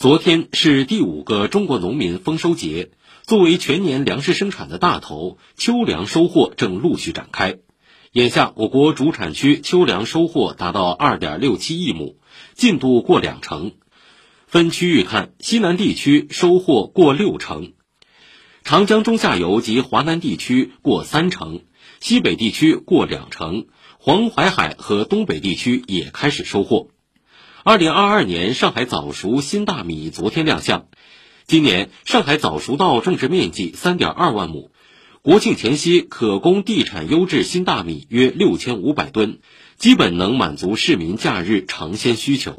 昨天是第五个中国农民丰收节，作为全年粮食生产的大头，秋粮收获正陆续展开。眼下，我国主产区秋粮收获达到二点六七亿亩，进度过两成。分区域看，西南地区收获过六成，长江中下游及华南地区过三成，西北地区过两成，黄淮海和东北地区也开始收获。二零二二年上海早熟新大米昨天亮相。今年上海早熟稻种植面积三点二万亩，国庆前夕可供地产优质新大米约六千五百吨，基本能满足市民假日尝鲜需求。